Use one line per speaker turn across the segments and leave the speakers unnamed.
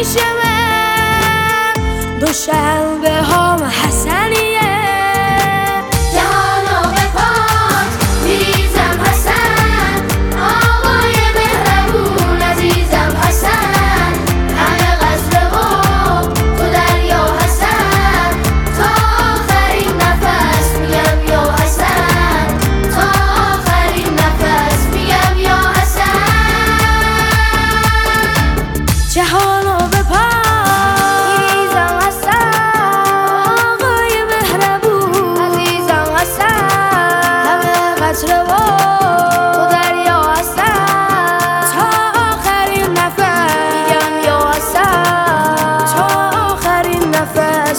Ishema, Doshel Behoma.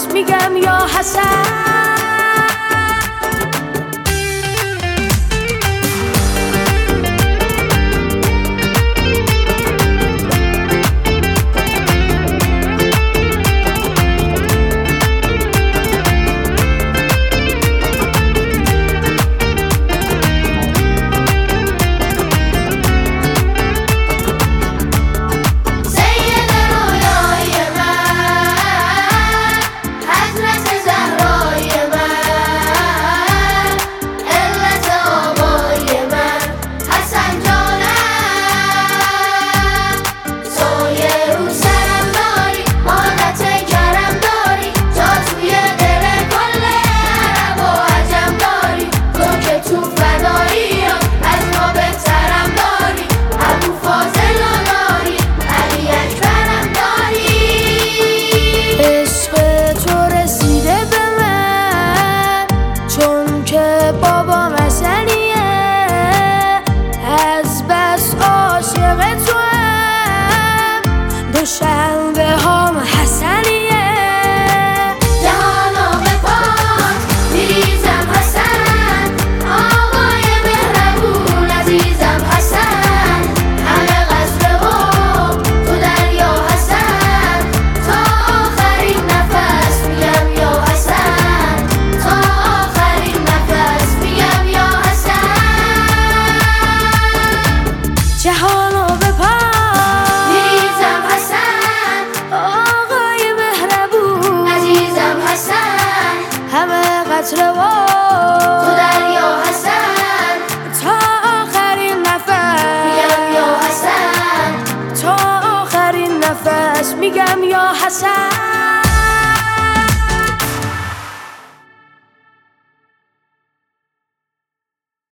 میگم یا حسن؟ Ciao!